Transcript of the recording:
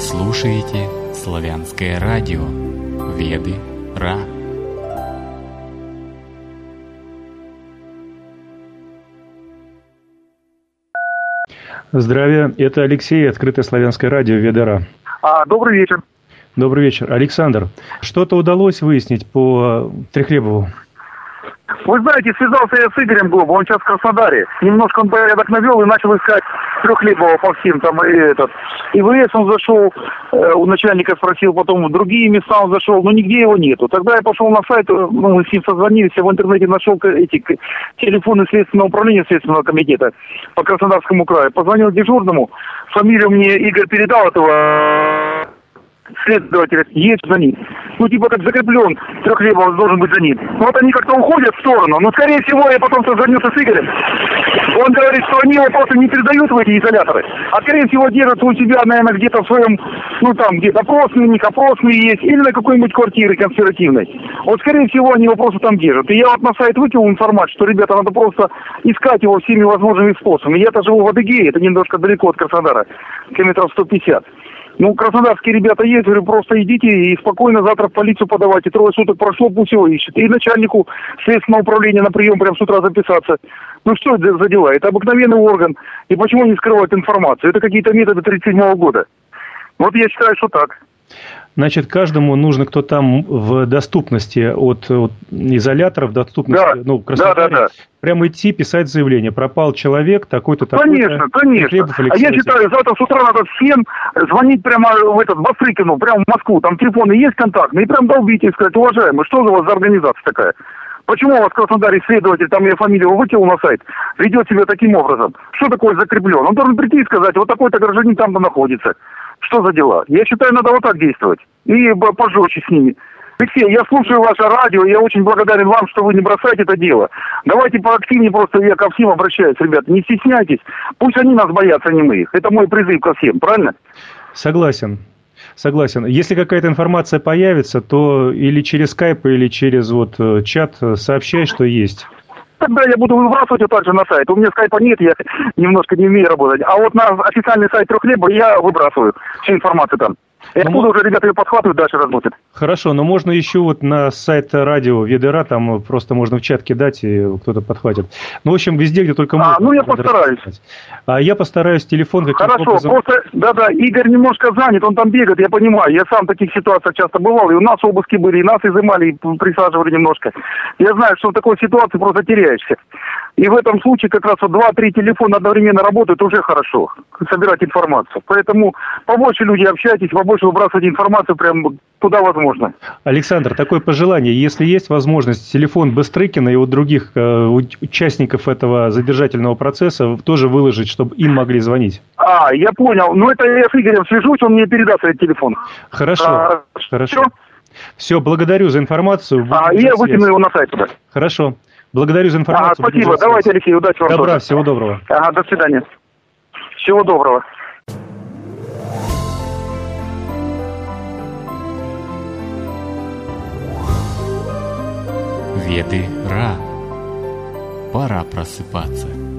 слушаете славянское радио Веды Ра. Здравия, это Алексей, открытое славянское радио Ведера. А, добрый вечер. Добрый вечер. Александр, что-то удалось выяснить по Трехлебову? Вы знаете, связался я с Игорем Глобом, он сейчас в Краснодаре. Немножко он порядок навел и начал искать трехлебого по всем там и этот. И в ИС он зашел, э, у начальника спросил, потом в другие места он зашел, но нигде его нету. Тогда я пошел на сайт, э, ну, мы с ним созвонились, я в интернете нашел эти телефоны Следственного управления Следственного комитета по Краснодарскому краю. Позвонил дежурному, фамилию мне Игорь передал этого следователь есть за ним. Ну, типа как закреплен, трехлебов должен быть за ним. Ну, вот они как-то уходят в сторону. Но, скорее всего, я потом созвонился с Игорем. Он говорит, что они его просто не передают в эти изоляторы. А, скорее всего, держат у себя, наверное, где-то в своем, ну, там, где опросные, не опросные есть, или на какой-нибудь квартире конспиративной. Вот, скорее всего, они его просто там держат. И я вот на сайт выкинул информацию, что, ребята, надо просто искать его всеми возможными способами. Я-то живу в Адыгее, это немножко далеко от Краснодара, километров 150. Ну, краснодарские ребята есть, говорю, просто идите и спокойно завтра в полицию подавайте. Трое суток прошло, пусть его ищет. И начальнику следственного управления на прием прямо с утра записаться. Ну, что это за дела? Это обыкновенный орган. И почему не скрывают информацию? Это какие-то методы 37 года. Вот я считаю, что так. Значит, каждому нужно, кто там в доступности от, от изоляторов, доступности, да. ну, да, да, да. прямо идти, писать заявление. Пропал человек, такой-то, такой-то. Конечно, конечно. А я считаю, завтра с утра надо всем звонить прямо в этот, в Африкину, прямо в Москву. Там телефоны есть контактные. И прям долбить и сказать, уважаемый, что за у вас за организация такая? Почему у вас в Краснодаре следователь, там я фамилию выкинул на сайт, ведет себя таким образом? Что такое закреплен? Он должен прийти и сказать, вот такой-то гражданин там-то находится. Что за дела? Я считаю, надо вот так действовать. И пожестче с ними. Алексей, я слушаю ваше радио, я очень благодарен вам, что вы не бросаете это дело. Давайте поактивнее просто, я ко всем обращаюсь, ребята, не стесняйтесь. Пусть они нас боятся, а не мы их. Это мой призыв ко всем, правильно? Согласен. Согласен. Если какая-то информация появится, то или через скайп, или через вот э, чат сообщай, что есть. Тогда я буду выбрасывать ее также на сайт. У меня скайпа нет, я немножко не умею работать. А вот на официальный сайт Трехлеба я выбрасываю всю информацию там. И оттуда ну, уже ребята ее подхватывают, дальше работают. Хорошо, но можно еще вот на сайт радио Ведера, там просто можно в чат кидать, и кто-то подхватит. Ну, в общем, везде, где только можно. А, ну, я постараюсь. А я постараюсь телефон каким-то Хорошо, образом... просто, да-да, Игорь немножко занят, он там бегает, я понимаю. Я сам в таких ситуациях часто бывал, и у нас обыски были, и нас изымали, и присаживали немножко. Я знаю, что в такой ситуации просто теряешься. И в этом случае как раз вот два-три телефона одновременно работают уже хорошо, собирать информацию. Поэтому побольше люди общайтесь, побольше выбрасывайте информацию прям куда возможно. Александр, такое пожелание. Если есть возможность, телефон Быстрыкина и у других э, участников этого задержательного процесса тоже выложить, чтобы им могли звонить. А, я понял. Ну, это я с Игорем свяжусь, он мне передаст этот телефон. Хорошо, а, хорошо. Все? Все, благодарю за информацию. А, я выкину его на сайт туда. Хорошо. Благодарю за информацию. Ага, спасибо. Давайте, Алексей, удачи вам. Добра, тоже. всего доброго. Ага, до свидания. Всего доброго. Веды Ра. Пора просыпаться.